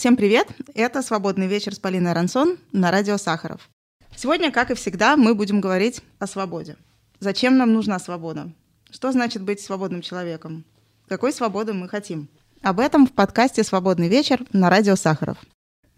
Всем привет! Это «Свободный вечер с Полиной Рансон» на радио Сахаров. Сегодня, как и всегда, мы будем говорить о свободе. Зачем нам нужна свобода? Что значит быть свободным человеком? Какой свободы мы хотим? Об этом в подкасте «Свободный вечер» на радио Сахаров.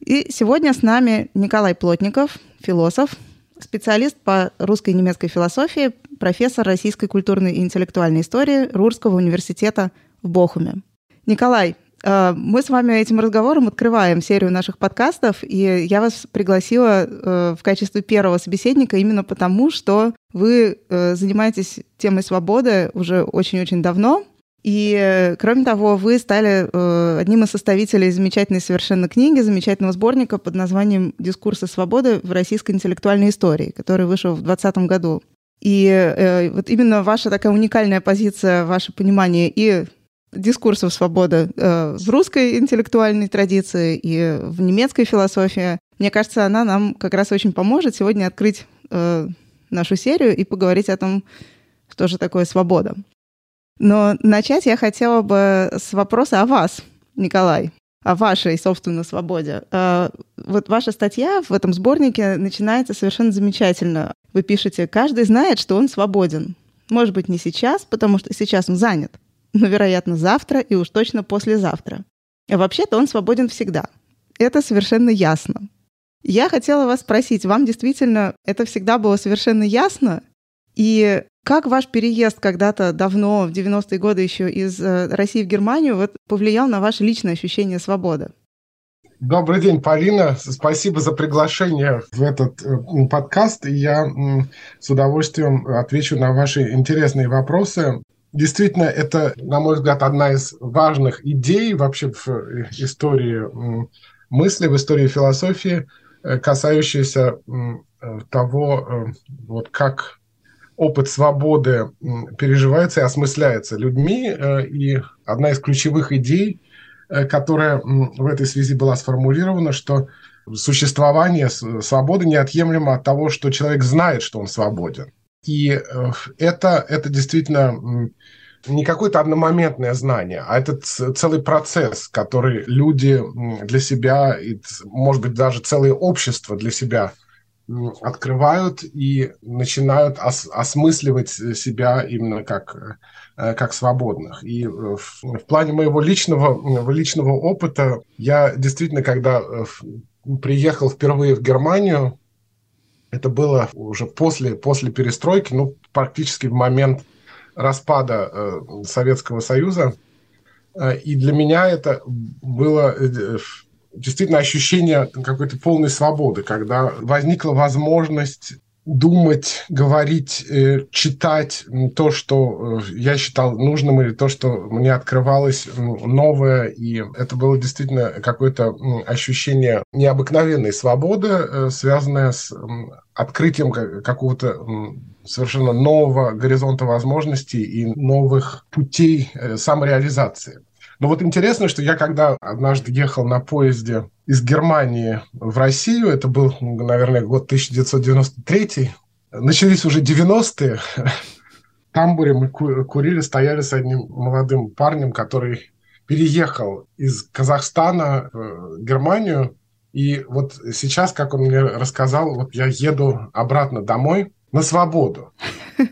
И сегодня с нами Николай Плотников, философ, специалист по русской и немецкой философии, профессор российской культурной и интеллектуальной истории Рурского университета в Бохуме. Николай, мы с вами этим разговором открываем серию наших подкастов, и я вас пригласила э, в качестве первого собеседника именно потому, что вы э, занимаетесь темой свободы уже очень-очень давно, и, кроме того, вы стали э, одним из составителей замечательной совершенно книги, замечательного сборника под названием «Дискурсы свободы в российской интеллектуальной истории», который вышел в 2020 году. И э, вот именно ваша такая уникальная позиция, ваше понимание и дискурсов свободы э, в русской интеллектуальной традиции и в немецкой философии, мне кажется, она нам как раз очень поможет сегодня открыть э, нашу серию и поговорить о том, что же такое свобода. Но начать я хотела бы с вопроса о вас, Николай, о вашей, собственно, свободе. А, вот ваша статья в этом сборнике начинается совершенно замечательно. Вы пишете, каждый знает, что он свободен. Может быть, не сейчас, потому что сейчас он занят, но, вероятно, завтра и уж точно послезавтра. А вообще-то он свободен всегда. Это совершенно ясно. Я хотела вас спросить, вам действительно это всегда было совершенно ясно? И как ваш переезд когда-то давно, в 90-е годы еще из э, России в Германию, вот, повлиял на ваше личное ощущение свободы? Добрый день, Полина. Спасибо за приглашение в этот э, подкаст. И я с удовольствием отвечу на ваши интересные вопросы. Действительно, это, на мой взгляд, одна из важных идей вообще в э, истории мысли, в истории философии, касающаяся того, вот как опыт свободы переживается и осмысляется людьми. Э, и одна из ключевых идей, э, которая в этой связи была сформулирована, что существование свободы неотъемлемо от того, что человек знает, что он свободен. И э, это, это действительно не какое-то одномоментное знание, а это целый процесс, который люди для себя, и, может быть, даже целые общества для себя открывают и начинают ос осмысливать себя именно как, э, как свободных. И в, в плане моего личного, личного опыта, я действительно, когда э, приехал впервые в Германию, это было уже после, после перестройки, ну, практически в момент распада э, Советского Союза. Э, и для меня это было действительно ощущение какой-то полной свободы, когда возникла возможность думать, говорить, э, читать то, что э, я считал нужным, или то, что мне открывалось новое. И это было действительно какое-то ощущение необыкновенной свободы, э, связанное с открытием какого-то совершенно нового горизонта возможностей и новых путей самореализации. Но вот интересно, что я когда однажды ехал на поезде из Германии в Россию, это был, наверное, год 1993, начались уже 90-е, в тамбуре мы курили, стояли с одним молодым парнем, который переехал из Казахстана в Германию. И вот сейчас, как он мне рассказал, вот я еду обратно домой на свободу.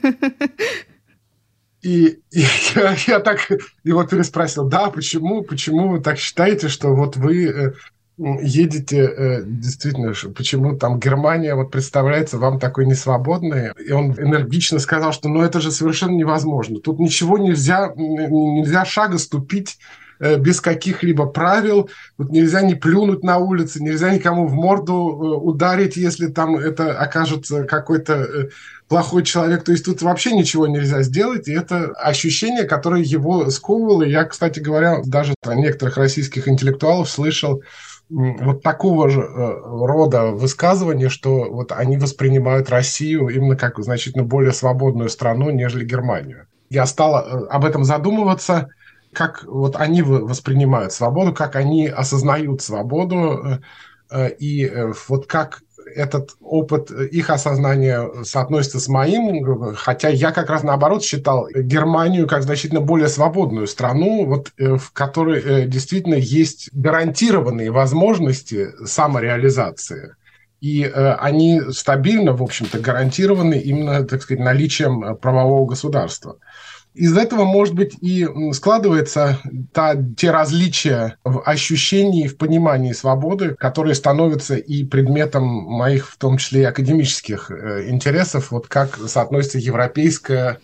И, и я, я так его переспросил, да, почему, почему вы так считаете, что вот вы э, едете, э, действительно, почему там Германия вот представляется вам такой несвободной? И он энергично сказал, что ну это же совершенно невозможно. Тут ничего нельзя, нельзя шага ступить э, без каких-либо правил. Тут нельзя не плюнуть на улице, нельзя никому в морду ударить, если там это окажется какой-то плохой человек. То есть тут вообще ничего нельзя сделать, и это ощущение, которое его сковывало. Я, кстати говоря, даже от некоторых российских интеллектуалов слышал вот такого же э, рода высказывания, что вот они воспринимают Россию именно как значительно более свободную страну, нежели Германию. Я стал э, об этом задумываться, как вот они воспринимают свободу, как они осознают свободу, э, и вот как этот опыт, их осознание соотносится с моим, хотя я как раз наоборот считал Германию как значительно более свободную страну, вот, э, в которой э, действительно есть гарантированные возможности самореализации. И э, они стабильно, в общем-то, гарантированы именно, так сказать, наличием правового государства. Из этого, может быть, и складывается та, те различия в ощущении, в понимании свободы, которые становятся и предметом моих, в том числе и академических э, интересов, вот как соотносится европейское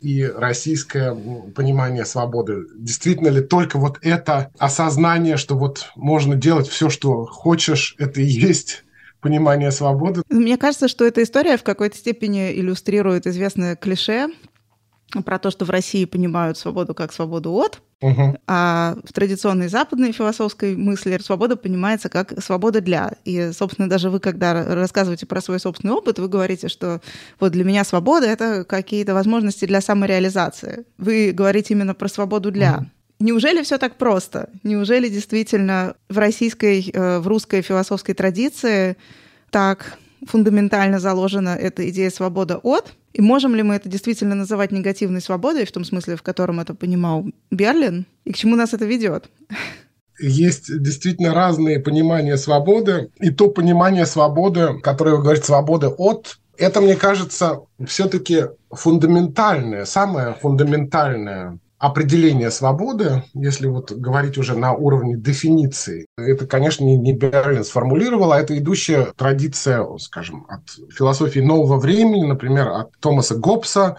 и российское понимание свободы. Действительно ли только вот это осознание, что вот можно делать все, что хочешь, это и есть понимание свободы. Мне кажется, что эта история в какой-то степени иллюстрирует известное клише про то, что в России понимают свободу как свободу от, угу. а в традиционной западной философской мысли свобода понимается как свобода для. И, собственно, даже вы, когда рассказываете про свой собственный опыт, вы говорите, что вот для меня свобода — это какие-то возможности для самореализации. Вы говорите именно про свободу для. Угу. Неужели все так просто? Неужели действительно в российской, э, в русской философской традиции так фундаментально заложена эта идея свобода от? И можем ли мы это действительно называть негативной свободой, в том смысле, в котором это понимал Берлин? И к чему нас это ведет? есть действительно разные понимания свободы, и то понимание свободы, которое говорит свобода от, это, мне кажется, все-таки фундаментальное, самое фундаментальное определение свободы, если вот говорить уже на уровне дефиниции, это, конечно, не Берлин сформулировал, а это идущая традиция, скажем, от философии нового времени, например, от Томаса Гоббса,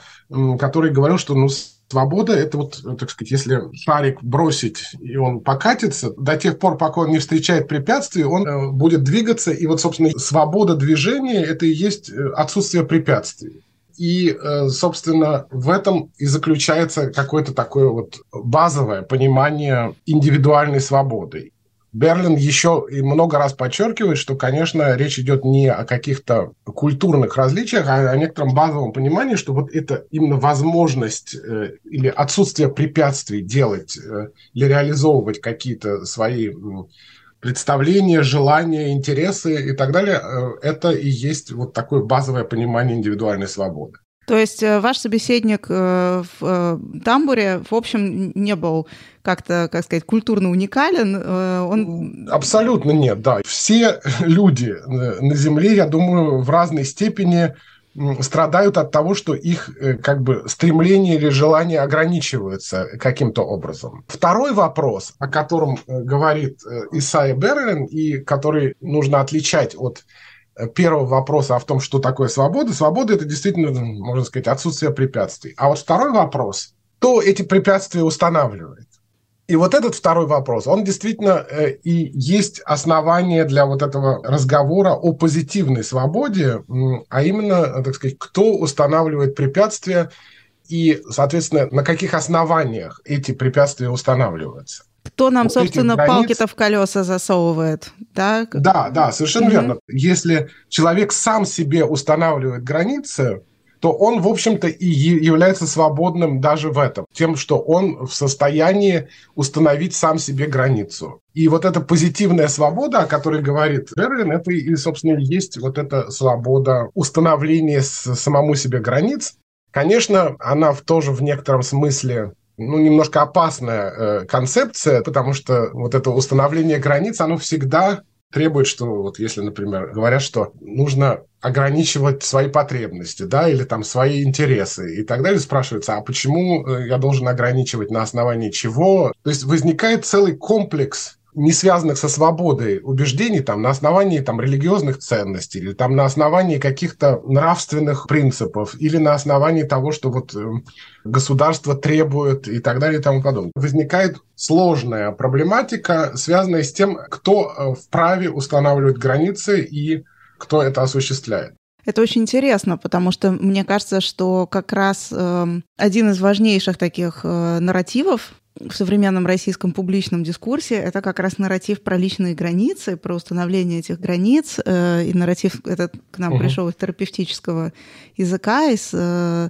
который говорил, что ну, Свобода – это вот, так сказать, если шарик бросить, и он покатится, до тех пор, пока он не встречает препятствий, он э, будет двигаться. И вот, собственно, свобода движения – это и есть э, отсутствие препятствий. И, э, собственно, в этом и заключается какое-то такое вот базовое понимание индивидуальной свободы. Берлин еще и много раз подчеркивает, что, конечно, речь идет не о каких-то культурных различиях, а о некотором базовом понимании, что вот это именно возможность э, или отсутствие препятствий делать э, или реализовывать какие-то свои представления, желания, интересы и так далее, э, это и есть вот такое базовое понимание индивидуальной свободы. То есть э, ваш собеседник э, в тамбуре, в общем, не был как-то, как сказать, культурно уникален? Он... Абсолютно нет, да. Все люди на Земле, я думаю, в разной степени страдают от того, что их э, как бы стремление или желание ограничиваются каким-то образом. Второй вопрос, о котором э, говорит э, Исайя Берлин и который нужно отличать от первого вопроса о том, что такое свобода. Свобода – это действительно, можно сказать, отсутствие препятствий. А вот второй вопрос – кто эти препятствия устанавливает? И вот этот второй вопрос, он действительно э, и есть основание для вот этого разговора о позитивной свободе, а именно, так сказать, кто устанавливает препятствия и, соответственно, на каких основаниях эти препятствия устанавливаются. Кто нам, вот собственно, границ... палки-то в колеса засовывает, да? Да, да, совершенно угу. верно. Если человек сам себе устанавливает границы, то он, в общем-то, и является свободным даже в этом, тем, что он в состоянии установить сам себе границу. И вот эта позитивная свобода, о которой говорит Берлин, это и, собственно, есть вот эта свобода установления самому себе границ. Конечно, она тоже в некотором смысле ну, немножко опасная э, концепция, потому что вот это установление границ, оно всегда требует, что вот если, например, говорят, что нужно ограничивать свои потребности, да, или там свои интересы и так далее, спрашивается, а почему э, я должен ограничивать на основании чего? То есть возникает целый комплекс не связанных со свободой убеждений, там, на основании там, религиозных ценностей, или там, на основании каких-то нравственных принципов, или на основании того, что вот, э, государство требует и так далее и тому подобное. Возникает сложная проблематика, связанная с тем, кто э, вправе устанавливать границы и кто это осуществляет. Это очень интересно, потому что мне кажется, что как раз э, один из важнейших таких э, нарративов в современном российском публичном дискурсе это как раз нарратив про личные границы, про установление этих границ. Э, и нарратив этот к нам угу. пришел из терапевтического языка, из э,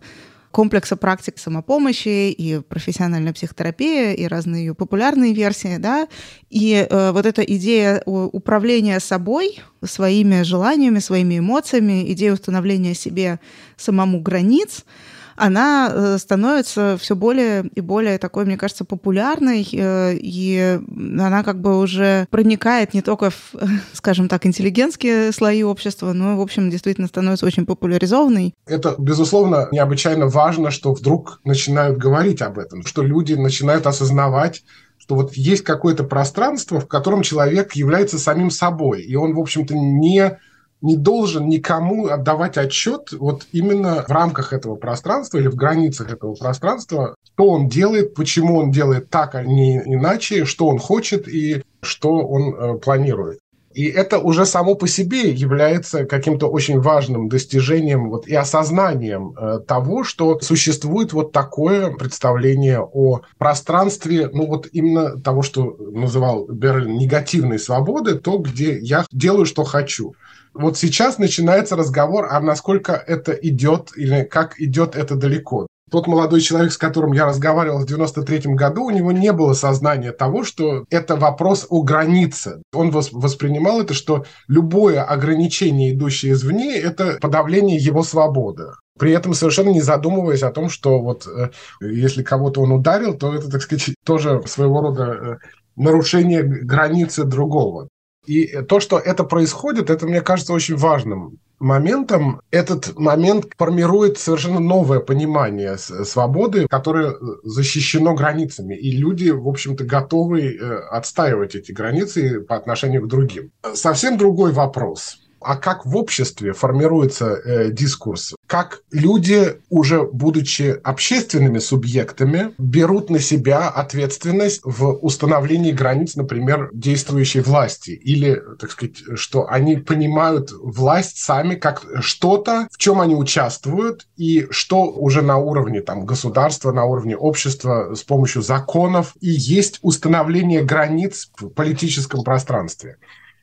комплекса практик самопомощи и профессиональная психотерапия, и разные ее популярные версии, да, и э, вот эта идея управления собой, своими желаниями, своими эмоциями, идея установления себе самому границ — она э, становится все более и более такой, мне кажется, популярной, э, и она как бы уже проникает не только в, скажем так, интеллигентские слои общества, но, в общем, действительно становится очень популяризованной. Это, безусловно, необычайно важно, что вдруг начинают говорить об этом, что люди начинают осознавать, что вот есть какое-то пространство, в котором человек является самим собой, и он, в общем-то, не не должен никому отдавать отчет вот именно в рамках этого пространства или в границах этого пространства, что он делает, почему он делает так, а не иначе, что он хочет и что он э, планирует. И это уже само по себе является каким-то очень важным достижением вот, и осознанием э, того, что существует вот такое представление о пространстве, ну вот именно того, что называл Берлин негативной свободы, то, где я делаю, что хочу вот сейчас начинается разговор, а насколько это идет или как идет это далеко. Тот молодой человек, с которым я разговаривал в 93 году, у него не было сознания того, что это вопрос о границе. Он воспринимал это, что любое ограничение, идущее извне, это подавление его свободы. При этом совершенно не задумываясь о том, что вот э, если кого-то он ударил, то это, так сказать, тоже своего рода э, нарушение границы другого. И то, что это происходит, это, мне кажется, очень важным моментом. Этот момент формирует совершенно новое понимание свободы, которое защищено границами. И люди, в общем-то, готовы э, отстаивать эти границы по отношению к другим. Совсем другой вопрос – а как в обществе формируется э, дискурс, как люди, уже будучи общественными субъектами, берут на себя ответственность в установлении границ, например, действующей власти, или, так сказать, что они понимают власть сами как что-то, в чем они участвуют, и что уже на уровне там, государства, на уровне общества с помощью законов и есть установление границ в политическом пространстве.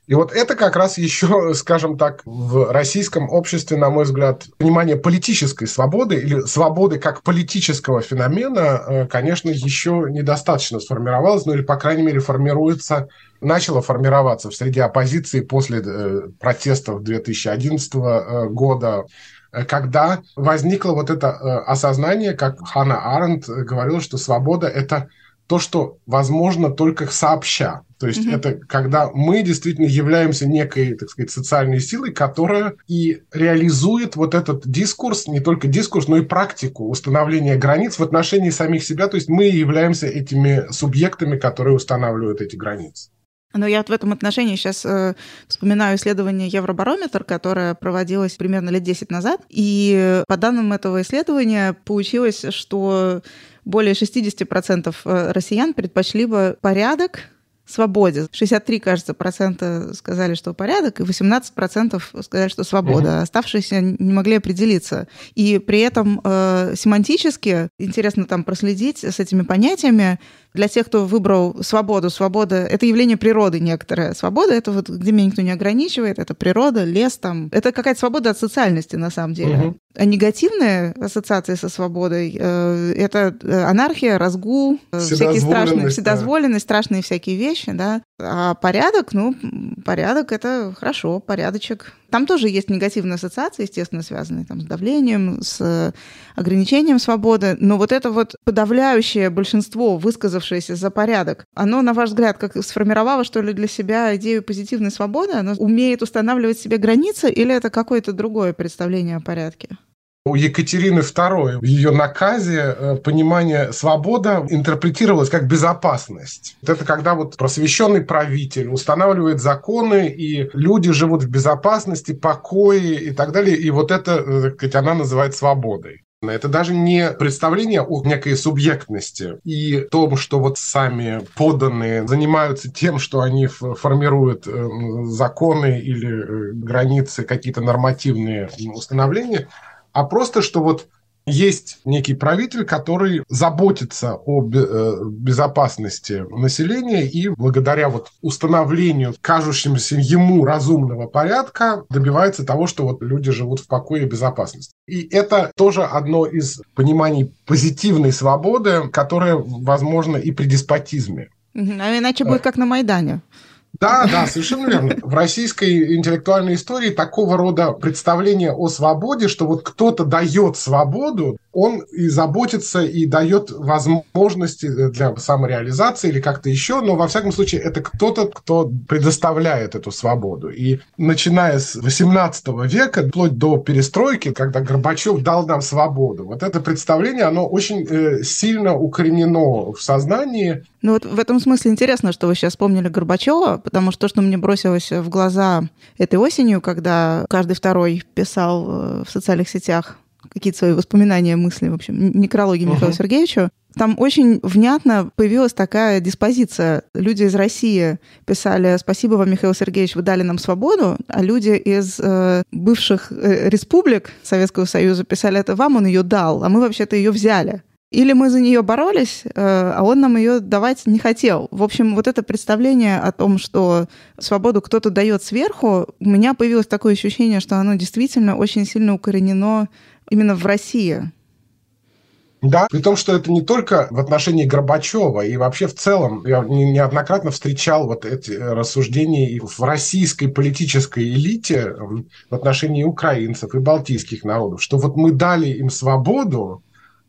И вот это как раз еще, скажем так, в российском обществе, на мой взгляд, понимание политической свободы или свободы как политического феномена, э, конечно, еще недостаточно сформировалось, ну или, по крайней мере, формируется, начало формироваться в среде оппозиции после э, протестов 2011 э, года, когда возникло вот это осознание, как Ханна Аренд говорила, что свобода – это то, что возможно только сообща. То есть mm-hmm. это когда мы действительно являемся некой, так сказать, социальной силой, которая и реализует вот этот дискурс, не только дискурс, но и практику установления границ в отношении самих себя. То есть мы являемся этими субъектами, которые устанавливают эти границы. Но я вот в этом отношении сейчас э, вспоминаю исследование Евробарометр, которое проводилось примерно лет 10 назад. И по данным этого исследования получилось, что более 60% э, россиян предпочли бы порядок свободе. 63, кажется, процента сказали, что порядок, и 18 процентов сказали, что свобода. Угу. Оставшиеся не могли определиться. И при этом э, семантически интересно там проследить с этими понятиями, для тех, кто выбрал свободу, свобода — это явление природы некоторое. Свобода — это вот где меня никто не ограничивает, это природа, лес там. Это какая-то свобода от социальности на самом деле. Угу. А негативные ассоциации со свободой э, — это э, анархия, разгул, э, всякие страшные, вседозволенность, да. страшные всякие вещи, да. А порядок, ну, порядок — это хорошо, порядочек. Там тоже есть негативные ассоциации, естественно, связанные там, с давлением, с ограничением свободы. Но вот это вот подавляющее большинство, высказавшееся за порядок, оно, на ваш взгляд, как сформировало, что ли, для себя идею позитивной свободы? Оно умеет устанавливать себе границы или это какое-то другое представление о порядке? У Екатерины II в ее наказе э, понимание свобода интерпретировалось как безопасность. Это когда вот просвещенный правитель устанавливает законы, и люди живут в безопасности, покое и так далее. И вот это, э, сказать, она называет свободой. Это даже не представление о некой субъектности и том, что вот сами поданные занимаются тем, что они формируют э, законы или границы, какие-то нормативные установления, а просто, что вот есть некий правитель, который заботится о э, безопасности населения и благодаря вот установлению кажущимся ему разумного порядка добивается того, что вот люди живут в покое и безопасности. И это тоже одно из пониманий позитивной свободы, которое возможно и при деспотизме. А иначе будет как на Майдане. Да, да, совершенно верно. В российской интеллектуальной истории такого рода представление о свободе, что вот кто-то дает свободу, он и заботится, и дает возможности для самореализации или как-то еще, но во всяком случае это кто-то, кто предоставляет эту свободу. И начиная с XVIII века, вплоть до перестройки, когда Горбачев дал нам свободу, вот это представление, оно очень э, сильно укоренено в сознании. Ну вот в этом смысле интересно, что вы сейчас вспомнили Горбачева, потому что то, что мне бросилось в глаза этой осенью, когда каждый второй писал э, в социальных сетях какие-то свои воспоминания, мысли, в общем, некрологи Михаила uh-huh. Сергеевича, там очень внятно появилась такая диспозиция. Люди из России писали «Спасибо вам, Михаил Сергеевич, вы дали нам свободу», а люди из э, бывших э, республик Советского Союза писали «Это вам он ее дал, а мы вообще-то ее взяли». Или мы за нее боролись, э, а он нам ее давать не хотел. В общем, вот это представление о том, что свободу кто-то дает сверху, у меня появилось такое ощущение, что оно действительно очень сильно укоренено именно в России. Да, при том, что это не только в отношении Горбачева, и вообще в целом я неоднократно встречал вот эти рассуждения и в российской политической элите в отношении украинцев и балтийских народов, что вот мы дали им свободу,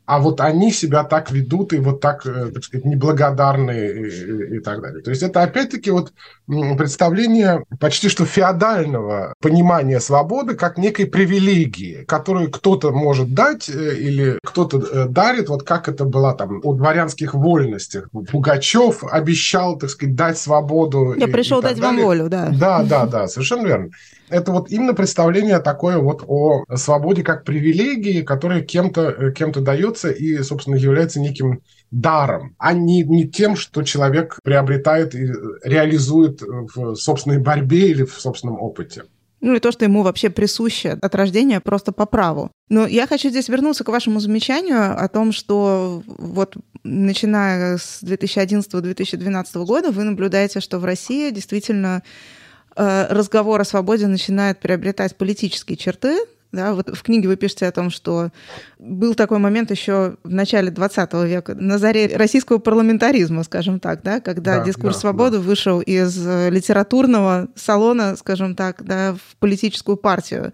а вот они себя так ведут и вот так, э, так сказать, неблагодарные и, и так далее. То есть это опять-таки вот представление почти что феодального понимания свободы как некой привилегии, которую кто-то может дать э, или кто-то э, дарит, вот как это было там о дворянских вольностях. Пугачев обещал, так сказать, дать свободу. Я и, пришел и дать далее. вам волю, да. Да, да, да, совершенно верно это вот именно представление такое вот о свободе как привилегии, которая кем-то кем дается и, собственно, является неким даром, а не, не тем, что человек приобретает и реализует в собственной борьбе или в собственном опыте. Ну и то, что ему вообще присуще от рождения просто по праву. Но я хочу здесь вернуться к вашему замечанию о том, что вот начиная с 2011-2012 года вы наблюдаете, что в России действительно Э, разговор о свободе начинает приобретать политические черты. Да, вот в книге вы пишете о том, что был такой момент еще в начале 20 века, на заре российского парламентаризма, скажем так, да, когда да, дискурс да, свободы да. вышел из э, литературного салона, скажем так, да, в политическую партию.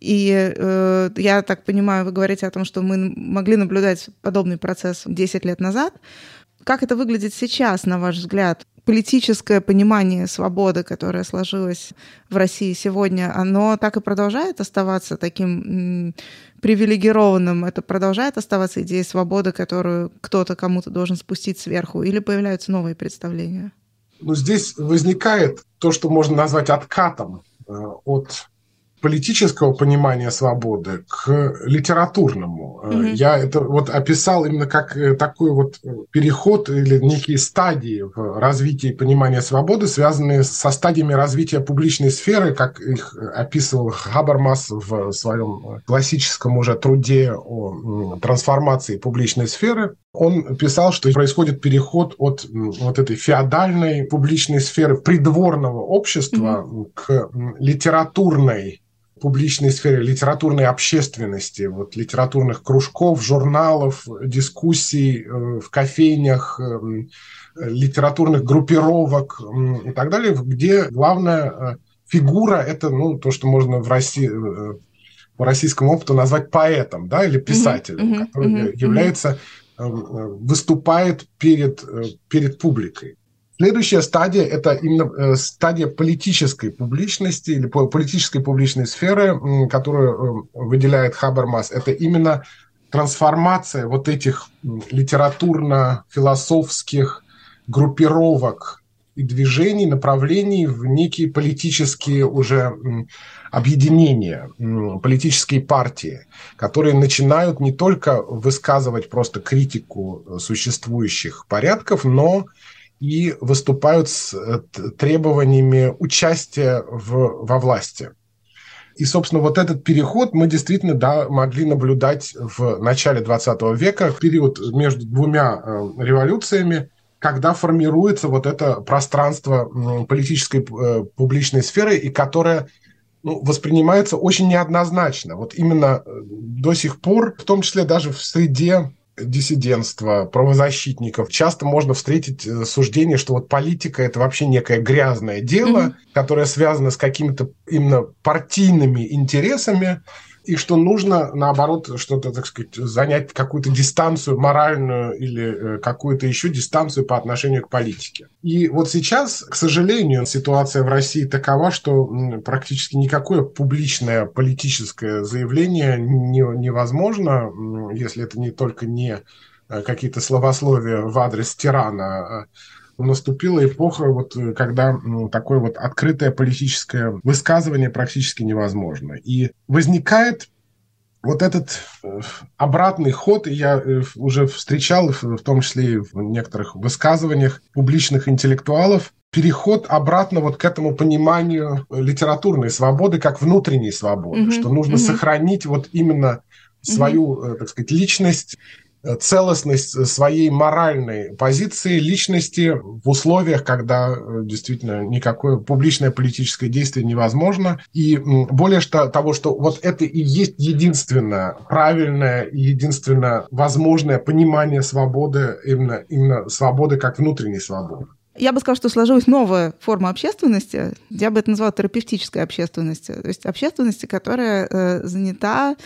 И э, я так понимаю, вы говорите о том, что мы могли наблюдать подобный процесс 10 лет назад. Как это выглядит сейчас, на ваш взгляд? Политическое понимание свободы, которое сложилось в России сегодня, оно так и продолжает оставаться таким привилегированным? Это продолжает оставаться идеей свободы, которую кто-то кому-то должен спустить сверху? Или появляются новые представления? Ну, здесь возникает то, что можно назвать откатом э, от политического понимания свободы к литературному. Mm-hmm. Я это вот описал именно как э, такой вот переход или некие стадии в развитии понимания свободы, связанные со стадиями развития публичной сферы, как их описывал Хабермас в своем классическом уже труде о трансформации публичной сферы. Он писал, что происходит переход от вот этой феодальной публичной сферы придворного общества mm-hmm. к литературной публичной сфере, литературной общественности, вот литературных кружков, журналов, дискуссий э, в кофейнях, э, литературных группировок и так далее, где главная э, фигура – это ну, то, что можно в России по российскому опыту назвать поэтом да, или писателем, mm-hmm, который mm-hmm, является, выступает перед, перед публикой. Следующая стадия – это именно э, стадия политической публичности или политической публичной сферы, которую э, выделяет Хабермас. Это именно трансформация вот этих литературно-философских группировок и движений, направлений в некие политические уже объединения, политические партии, которые начинают не только высказывать просто критику э, существующих порядков, но и выступают с э, требованиями участия в, во власти. И, собственно, вот этот переход мы действительно да, могли наблюдать в начале 20 века, в период между двумя э, революциями, когда формируется вот это пространство политической э, публичной сферы, и которое ну, воспринимается очень неоднозначно. Вот именно до сих пор, в том числе даже в среде диссидентства, правозащитников. Часто можно встретить э, суждение, что вот политика это вообще некое грязное дело, mm-hmm. которое связано с какими-то именно партийными интересами, и что нужно, наоборот, что-то, так сказать, занять какую-то дистанцию моральную или э, какую-то еще дистанцию по отношению к политике. И вот сейчас, к сожалению, ситуация в России такова, что практически никакое публичное политическое заявление не, невозможно, если это не только не э, какие-то словословия в адрес тирана, а наступила эпоха, вот, э, когда такое вот открытое политическое высказывание практически невозможно. И возникает вот этот э, обратный ход, я э, уже встречал, в том числе и в некоторых высказываниях публичных интеллектуалов, переход обратно вот к этому пониманию литературной свободы как внутренней свободы, mm-hmm. что нужно mm-hmm. сохранить вот именно свою, mm-hmm. так сказать, личность целостность своей моральной позиции личности в условиях, когда э, действительно никакое публичное политическое действие невозможно. И более что, того, что вот это и есть единственное правильное и единственное возможное понимание свободы, именно, именно свободы как внутренней свободы. Я бы сказала, что сложилась новая форма общественности. Я бы это назвала терапевтической общественностью. То есть общественности, которая э, занята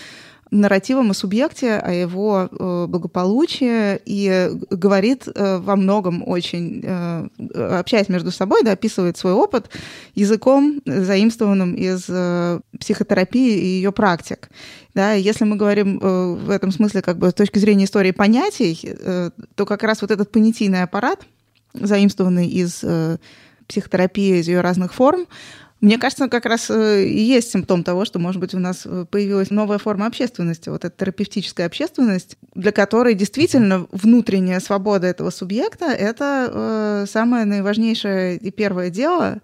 нарративом о субъекте, о его э, благополучии и говорит э, во многом очень, э, общаясь между собой, да, описывает свой опыт языком, заимствованным из психотерапии и ее практик. Да, если мы говорим в этом смысле как бы с точки зрения истории понятий, то как раз вот этот понятийный аппарат, заимствованный из психотерапии, из ее разных форм, мне кажется, как раз э, и есть симптом того, что, может быть, у нас э, появилась новая форма общественности, вот эта терапевтическая общественность, для которой действительно внутренняя свобода этого субъекта — это э, самое наиважнейшее и первое дело,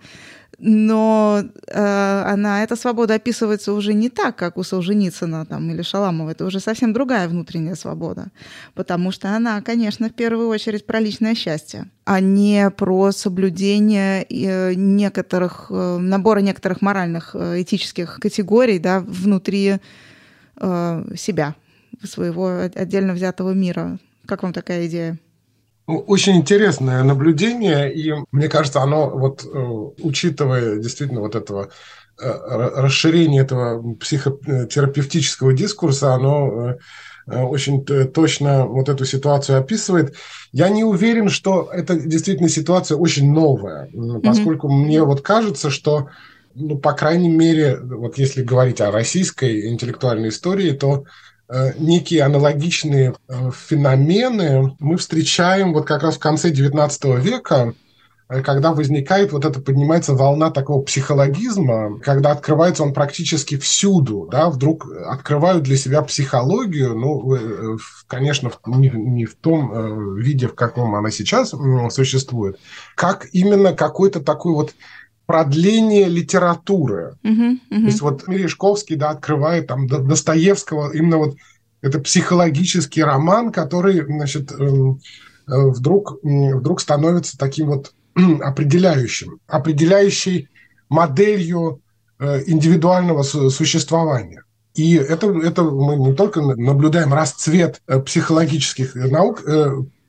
но э, она, эта свобода описывается уже не так, как у Солженицына там, или Шаламова. Это уже совсем другая внутренняя свобода. Потому что она, конечно, в первую очередь про личное счастье, а не про соблюдение э, некоторых, э, набора некоторых моральных, э, этических категорий да, внутри э, себя, своего отдельно взятого мира. Как вам такая идея? Очень интересное наблюдение, и мне кажется, оно вот, э, учитывая действительно вот этого э, расширение этого психотерапевтического дискурса, оно э, очень точно вот эту ситуацию описывает. Я не уверен, что это действительно ситуация очень новая, поскольку mm-hmm. мне вот кажется, что, ну, по крайней мере, вот если говорить о российской интеллектуальной истории, то Э, некие аналогичные э, феномены мы встречаем вот как раз в конце XIX века, э, когда возникает вот это, поднимается волна такого психологизма, когда открывается он практически всюду, да, вдруг открывают для себя психологию, ну, конечно, не, не в том виде, в каком она сейчас существует, как именно какой-то такой вот продление литературы. Uh-huh, uh-huh. То есть вот Мережковский, да, открывает там Достоевского, именно вот это психологический роман, который, значит, эм, э, вдруг, вдруг становится таким вот определяющим, определяющей моделью э, индивидуального существования. И это, это мы не только наблюдаем расцвет э, психологических наук,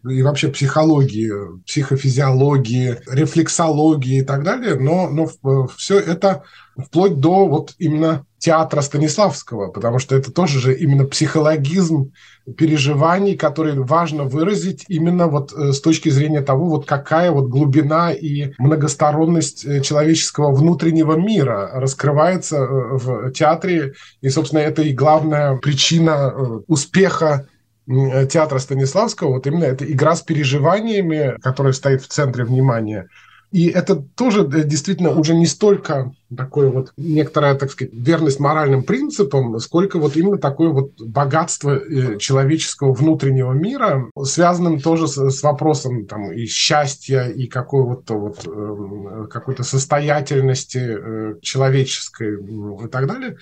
и вообще психологии, психофизиологии, рефлексологии и так далее, но, но все это вплоть до вот именно театра Станиславского, потому что это тоже же именно психологизм переживаний, которые важно выразить именно вот э, с точки зрения того, вот какая вот глубина и многосторонность э, человеческого внутреннего мира раскрывается э, в театре, и, собственно, это и главная причина успеха Э, театра Станиславского, вот именно эта игра с переживаниями, которая стоит в центре внимания, И это тоже э, действительно уже не столько такое вот некоторая, так сказать, верность моральным принципам, сколько вот именно такое вот богатство э, человеческого внутреннего мира, связанным тоже с, с вопросом там и счастья, и какой-то вот, э, какой-то состоятельности человеческой и так далее.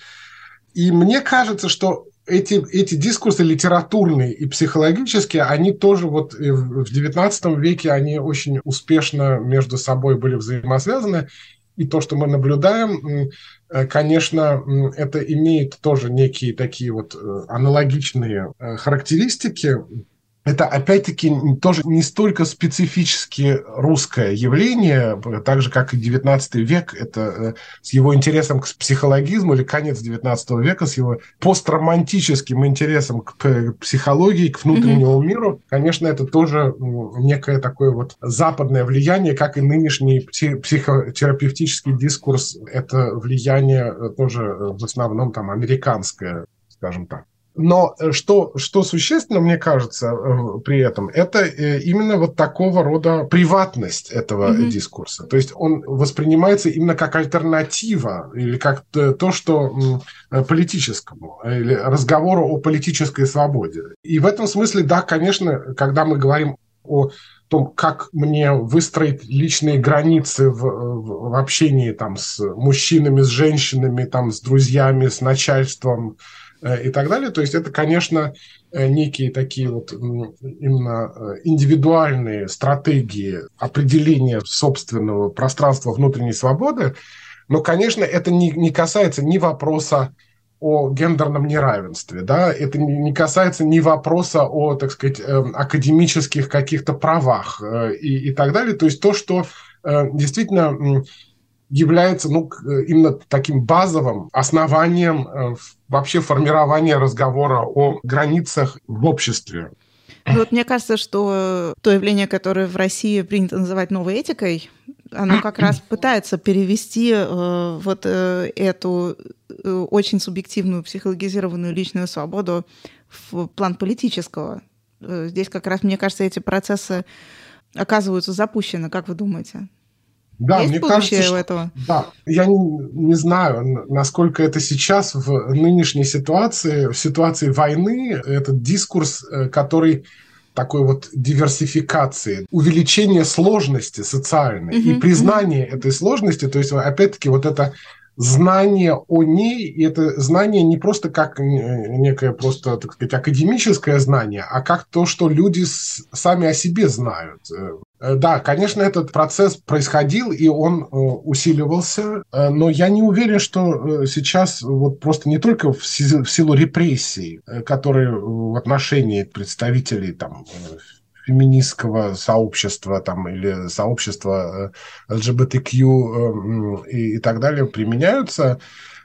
И мне кажется, что эти, эти дискурсы литературные и психологические, они тоже вот в XIX веке, они очень успешно между собой были взаимосвязаны. И то, что мы наблюдаем, э, конечно, это имеет тоже некие такие вот э, аналогичные э, характеристики это опять-таки тоже не столько специфически русское явление, так же, как и XIX век, это э, с его интересом к психологизму или конец XIX века, с его постромантическим интересом к психологии, к внутреннему mm-hmm. миру, конечно, это тоже некое такое вот западное влияние, как и нынешний психотерапевтический дискурс, это влияние э, тоже э, в основном там американское, скажем так. Но э, что, что существенно, мне кажется, э, при этом, это э, именно вот такого рода приватность этого mm-hmm. дискурса. То есть он воспринимается именно как альтернатива или как то, что политическому, или разговору о политической свободе. И в этом смысле, да, конечно, когда мы говорим о том, как мне выстроить личные границы в, в, в общении там, с мужчинами, с женщинами, там, с друзьями, с начальством, и так далее. То есть это, конечно, э, некие такие вот именно э, индивидуальные стратегии определения собственного пространства внутренней свободы, но, конечно, это не, не касается ни вопроса о гендерном неравенстве, да, это не касается ни вопроса о, так сказать, академических каких-то правах и, и так далее. То есть то, что действительно является ну, э, именно таким базовым основанием э, вообще формирования разговора о границах в обществе. Вот мне кажется, что то явление, которое в России принято называть новой этикой, оно как раз пытается перевести э, вот э, эту э, очень субъективную психологизированную личную свободу в план политического. Э, здесь как раз, мне кажется, эти процессы оказываются запущены. Как вы думаете? Да, Есть мне кажется, что, этого? Да, я не, не знаю, насколько это сейчас в нынешней ситуации, в ситуации войны, этот дискурс, э, который такой вот диверсификации, увеличение сложности социальной mm-hmm. и признание mm-hmm. этой сложности, то есть опять-таки вот это знание о ней, и это знание не просто как некое просто, так сказать, академическое знание, а как то, что люди сами о себе знают. Э, да, конечно, этот процесс происходил, и он э, усиливался, э, но я не уверен, что сейчас вот просто не только в силу репрессий, которые в отношении представителей там феминистского сообщества там, или сообщества ЛГБТQ и, и так далее применяются,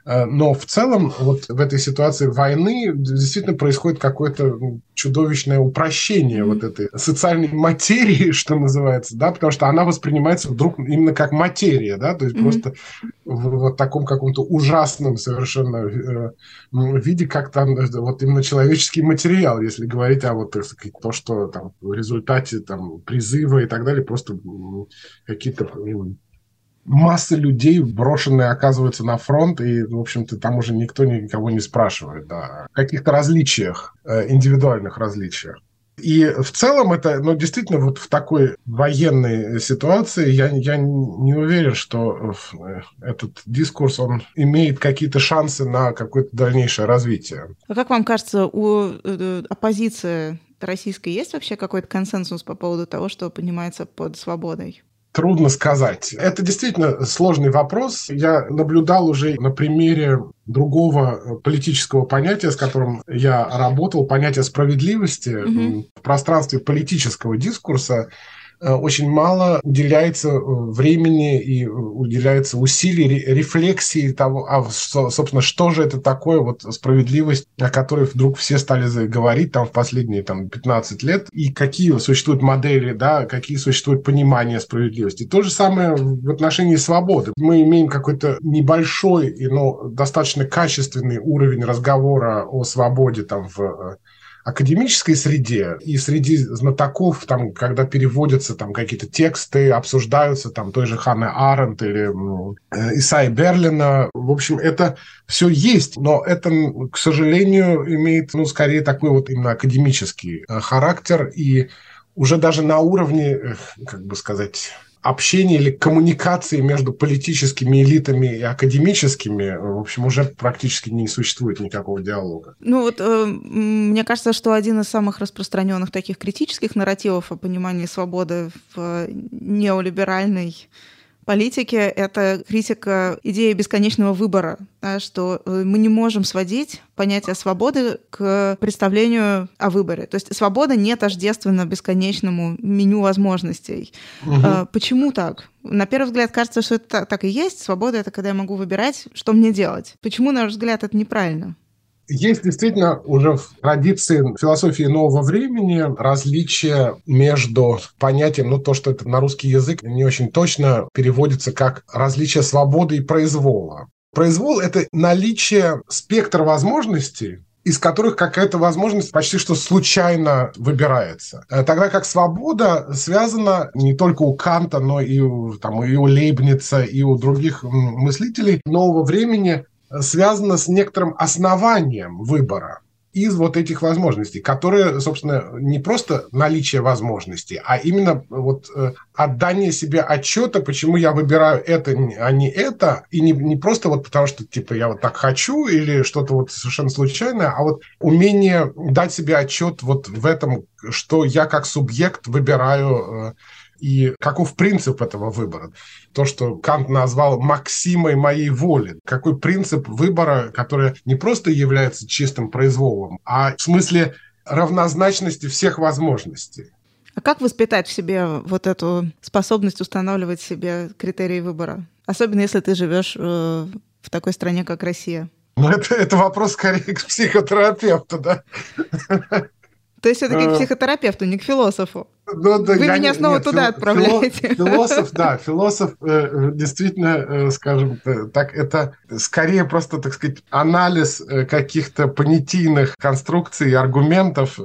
но в целом вот в этой ситуации войны действительно происходит какое-то чудовищное упрощение вот этой социальной материи, что называется, да, потому что она воспринимается вдруг именно как материя, да, то есть mm-hmm. просто в вот таком каком-то ужасном совершенно э, виде, как там э, вот именно человеческий материал, если говорить о вот, сказать, то, что там в результате там призыва и так далее, просто какие-то масса людей брошенные оказываются на фронт, и, в общем-то, там уже никто никого не спрашивает да, о каких-то различиях, э, индивидуальных различиях. И в целом это, ну, действительно, вот в такой военной ситуации я, я не уверен, что э, этот дискурс, он имеет какие-то шансы на какое-то дальнейшее развитие. А как вам кажется, у э, оппозиции российской есть вообще какой-то консенсус по поводу того, что понимается под свободой? Трудно сказать. Это действительно сложный вопрос. Я наблюдал уже на примере другого политического понятия, с которым я работал, понятие справедливости mm-hmm. в пространстве политического дискурса. Э, очень мало уделяется э, времени и уделяется усилий, рефлексии того, а, собственно, что же это такое, вот справедливость, о которой вдруг все стали говорить там в последние там, 15 лет, и какие существуют модели, да, какие существуют понимания справедливости. То же самое в отношении свободы. Мы имеем какой-то небольшой, но достаточно качественный уровень разговора о свободе там в э, академической среде и среди знатоков, там, когда переводятся там какие-то тексты, обсуждаются там той же Ханны Аренд или э, Исаи Берлина. В общем, это все есть, но это, к сожалению, имеет, ну, скорее такой вот именно академический э, характер и уже даже на уровне, как бы сказать, общения или коммуникации между политическими элитами и академическими, в общем, уже практически не существует никакого диалога. Ну вот э, мне кажется, что один из самых распространенных таких критических нарративов о понимании свободы в неолиберальной политики — это критика идеи бесконечного выбора, да, что э, мы не можем сводить понятие свободы к представлению о выборе. То есть свобода не тождественна бесконечному меню возможностей. Угу. Почему так? На первый взгляд кажется, что это так и есть. Свобода — это когда я могу выбирать, что мне делать. Почему, на ваш взгляд, это неправильно? Есть действительно уже в традиции философии нового времени различие между понятием, ну то, что это на русский язык не очень точно переводится как различие свободы и произвола. Произвол – это наличие спектра возможностей, из которых какая-то возможность почти что случайно выбирается. Э, тогда как свобода связана не только у Канта, но и у, там, и у Лейбница, и у других мыслителей нового времени связано с некоторым основанием выбора из вот этих возможностей, которые, собственно, не просто наличие возможностей, а именно вот э, отдание себе отчета, почему я выбираю это, а не это, и не, не просто вот потому, что типа я вот так хочу или что-то вот совершенно случайное, а вот умение дать себе отчет вот в этом, что я как субъект выбираю э, и каков принцип этого выбора. То, что Кант назвал максимой моей воли. Какой принцип выбора, который не просто является чистым произволом, а в смысле равнозначности всех возможностей. А как воспитать в себе вот эту способность устанавливать себе критерии выбора? Особенно если ты живешь э, в такой стране, как Россия. Ну, это, это вопрос скорее к психотерапевту, да? То есть все-таки к э. психотерапевту, не к философу. Ну, да, Вы меня не, снова нет, туда фил, отправляете. Философ, да, философ э, действительно, э, скажем так, это скорее просто, так сказать, анализ каких-то понятийных конструкций и аргументов,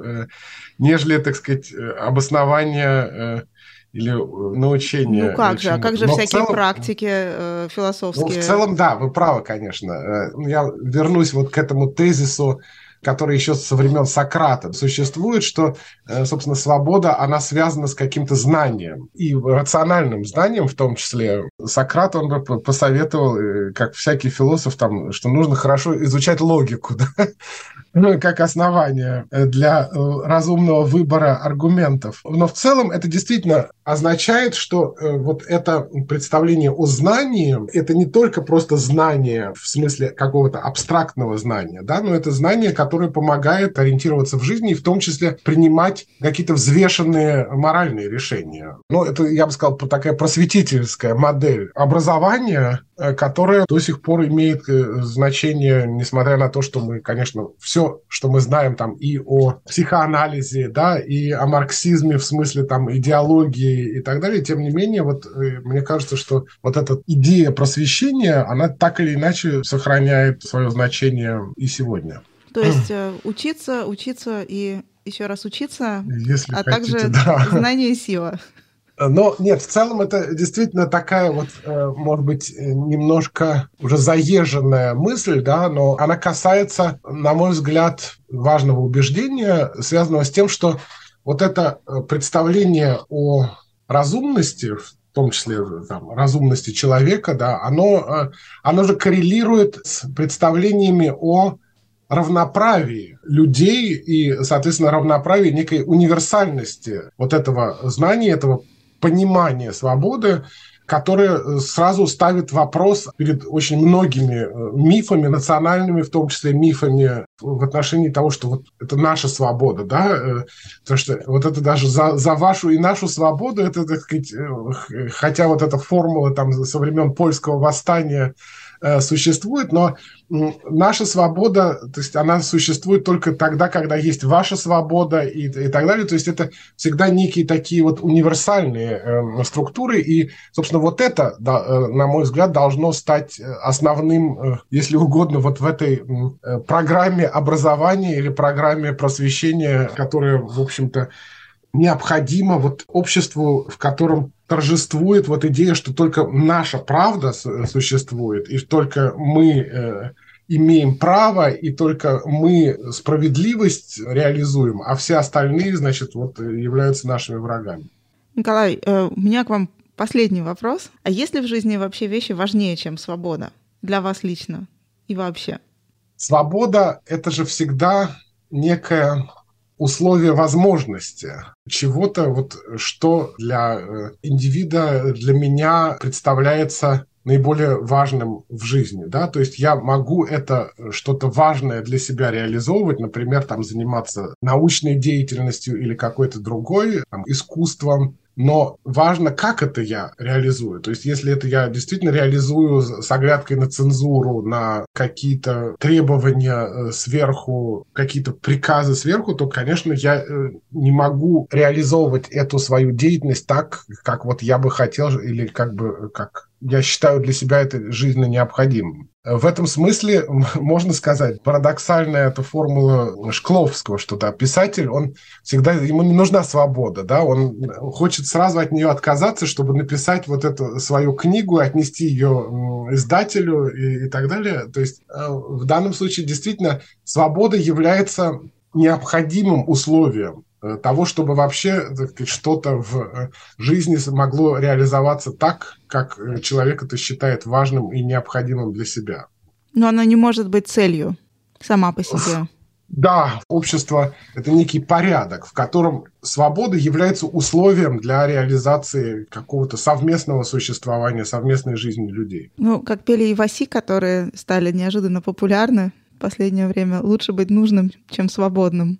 нежели, так сказать, обоснование или научение. Ну как же, а как же Но всякие целом, практики э, философские? Ну, в целом, да, вы правы, конечно. Я вернусь вот к этому тезису который еще со времен Сократа существует, что, э, собственно, свобода, она связана с каким-то знанием, и рациональным знанием в том числе. Сократ, он бы посоветовал, э, как всякий философ, там, что нужно хорошо изучать логику, да? ну, как основание для э, разумного выбора аргументов. Но в целом это действительно означает, что вот это представление о знании, это не только просто знание в смысле какого-то абстрактного знания, да, но это знание, которое помогает ориентироваться в жизни и в том числе принимать какие-то взвешенные моральные решения. Ну, это, я бы сказал, такая просветительская модель образования, э, которая до сих пор имеет э, значение, несмотря на то, что мы, конечно, все, что мы знаем там и о психоанализе, да, и о марксизме в смысле там идеологии и так далее, тем не менее, вот э, мне кажется, что вот эта идея просвещения, она так или иначе сохраняет свое значение и сегодня. То есть учиться, учиться и еще раз учиться, Если а хотите, также да. знание и сила. Но нет, в целом это действительно такая вот, э, может быть, немножко уже заезженная мысль, да, но она касается, на мой взгляд, важного убеждения, связанного с тем, что вот это э, представление о разумности, в том числе там, разумности человека, да, оно, оно же коррелирует с представлениями о равноправии людей и, соответственно, равноправии некой универсальности вот этого знания, этого понимания свободы, которое сразу ставит вопрос перед очень многими э, мифами, национальными, в том числе мифами в отношении того, что вот это наша свобода, да, э, потому что вот это даже за, за вашу и нашу свободу, это, так сказать, э, хотя вот эта формула там со времен польского восстания э, существует, но наша свобода, то есть она существует только тогда, когда есть ваша свобода и, и так далее. То есть это всегда некие такие вот универсальные э, структуры. И, собственно, вот это, да, э, на мой взгляд, должно стать основным, э, если угодно, вот в этой э, программе образования или программе просвещения, которая, в общем-то, необходимо вот обществу, в котором торжествует вот идея, что только наша правда существует, и только мы э, имеем право, и только мы справедливость реализуем, а все остальные, значит, вот являются нашими врагами. Николай, э, у меня к вам последний вопрос. А есть ли в жизни вообще вещи важнее, чем свобода? Для вас лично и вообще? Свобода – это же всегда некая условия возможности чего-то, вот, что для э, индивида, для меня представляется наиболее важным в жизни, да, то есть я могу это э, что-то важное для себя реализовывать, например, там заниматься научной деятельностью или какой-то другой, там, искусством, но важно, как это я реализую. То есть, если это я действительно реализую с оглядкой на цензуру, на какие-то требования э, сверху, какие-то приказы сверху, то, конечно, я э, не могу реализовывать эту свою деятельность так, как вот я бы хотел, или как бы как я считаю для себя это жизненно необходимым. В этом смысле можно сказать, парадоксальная эта формула Шкловского, что да, писатель, он всегда, ему не нужна свобода, да, он хочет сразу от нее отказаться, чтобы написать вот эту свою книгу, отнести ее издателю и, и так далее. То есть э, в данном случае действительно свобода является необходимым условием того, чтобы вообще что-то в э, жизни могло реализоваться так, как э, человек это считает важным и необходимым для себя. Но она не может быть целью сама по себе. Да, общество – это некий порядок, в котором свобода является условием для реализации какого-то совместного существования, совместной жизни людей. Ну, как пели и Васи, которые стали неожиданно популярны в последнее время, лучше быть нужным, чем свободным.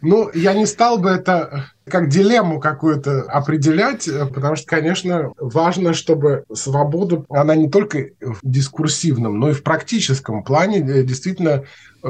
Ну, я не стал бы это как дилемму какую-то определять, потому что, конечно, важно, чтобы свобода, она не только в дискурсивном, но и в практическом плане э, действительно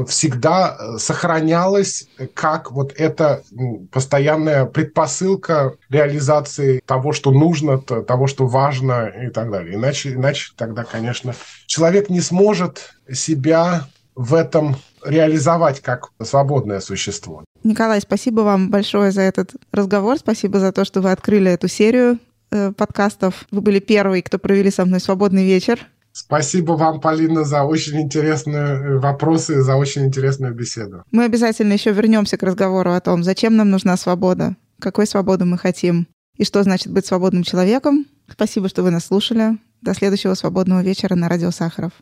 всегда сохранялась как вот эта постоянная предпосылка реализации того, что нужно, того, что важно и так далее. Иначе, иначе тогда, конечно, человек не сможет себя в этом реализовать как свободное существо. Николай, спасибо вам большое за этот разговор. Спасибо за то, что вы открыли эту серию э, подкастов. Вы были первый, кто провели со мной свободный вечер. Спасибо вам, Полина, за очень интересные э, вопросы, за очень интересную беседу. Мы обязательно еще вернемся к разговору о том, зачем нам нужна свобода, какой свободу мы хотим и что значит быть свободным человеком. Спасибо, что вы нас слушали. До следующего свободного вечера на радио Сахаров.